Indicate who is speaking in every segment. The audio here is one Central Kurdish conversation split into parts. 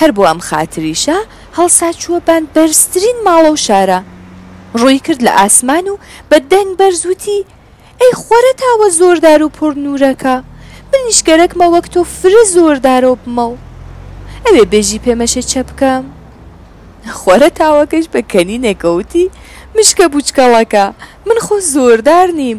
Speaker 1: هەر بۆ ئەم خاتریشە هەڵسا چووە بان بەرزترین ماڵە و شارە. ڕووی کرد لە ئاسمان و بە دەنگ بەرز وتی، ئەی خۆرەتاوە زۆردار و پڕ نوورەکە، منیش گەرەکمە وەک تۆ فرە زۆردارەو بمە و ئەوێ بێژی پێ مەشێ چە بکەم؟ خۆرەتاوەکەش بە کەنینێکەوە وتی، مشکە بووچکەڵەکە، من خۆ زۆردار نیم،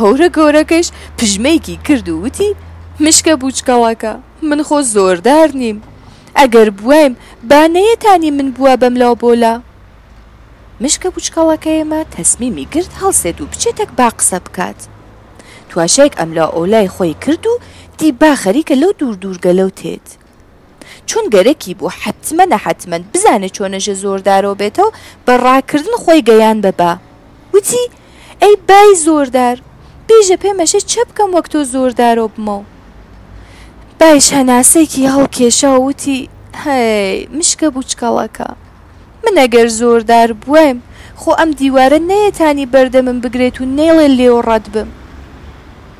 Speaker 1: هەورە گەورەکەش پژمەیەکی کرد و وتی مشکە بوچکەڵەکە من خۆ زۆردار نیم ئەگەر بوایم با نەیەتانی من بووە بەم لاو بۆ لا مشکە بوچکەڵەکە ئێمە تەسمیمی گرت هەڵسێت و بچێتەک با قسە بکات تواشێک ئەملا ئەولای خۆی کرد و دی با خەریکە لەو دوور دوورگەلەو تێت چون گەرەکی بوو حەتمەنە حەتمەن بزانێ چۆنە ژە زۆردارەوە بێتەو بە ڕاکردن خۆی گەیان بە با وتی ئەی بای زۆردار بیژە پێ مەشێ چە بکەم وەک تۆ زۆردارەو بمەو بایش هەناسەیەکی هەڵ کێشا و وتی هەی مشکە بوچکەڵەکە من ئەگەر زۆردار بوایم خۆ ئەم دیوارە نەیەتانی بەردەمم بگرێت و نەیڵێ لێو ڕەت بم.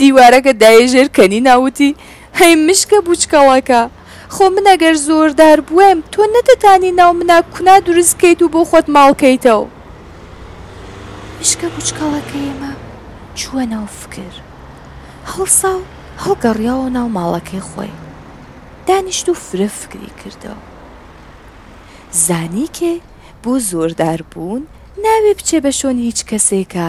Speaker 1: دیوارەکە دایە ژێر کەنینا وتی هەی مشکە بوچکەڵەکە خۆ من ئەگەر زۆردار بووێم تۆ نەتەتانی ناو منا کونا دروست کەیت و بۆ خۆت ماڵکەیتەوە مشکە بوچکەڵەکە ئێمە چووە ناو فکر هەڵسا و هەڵگەڕیاوە ناو ماڵەکەی خۆی دانیشت و فرە فکری کردەوە زانی کێ بۆ زۆردار بوون ناوێ بچێ بە شۆن هیچ کەسێکە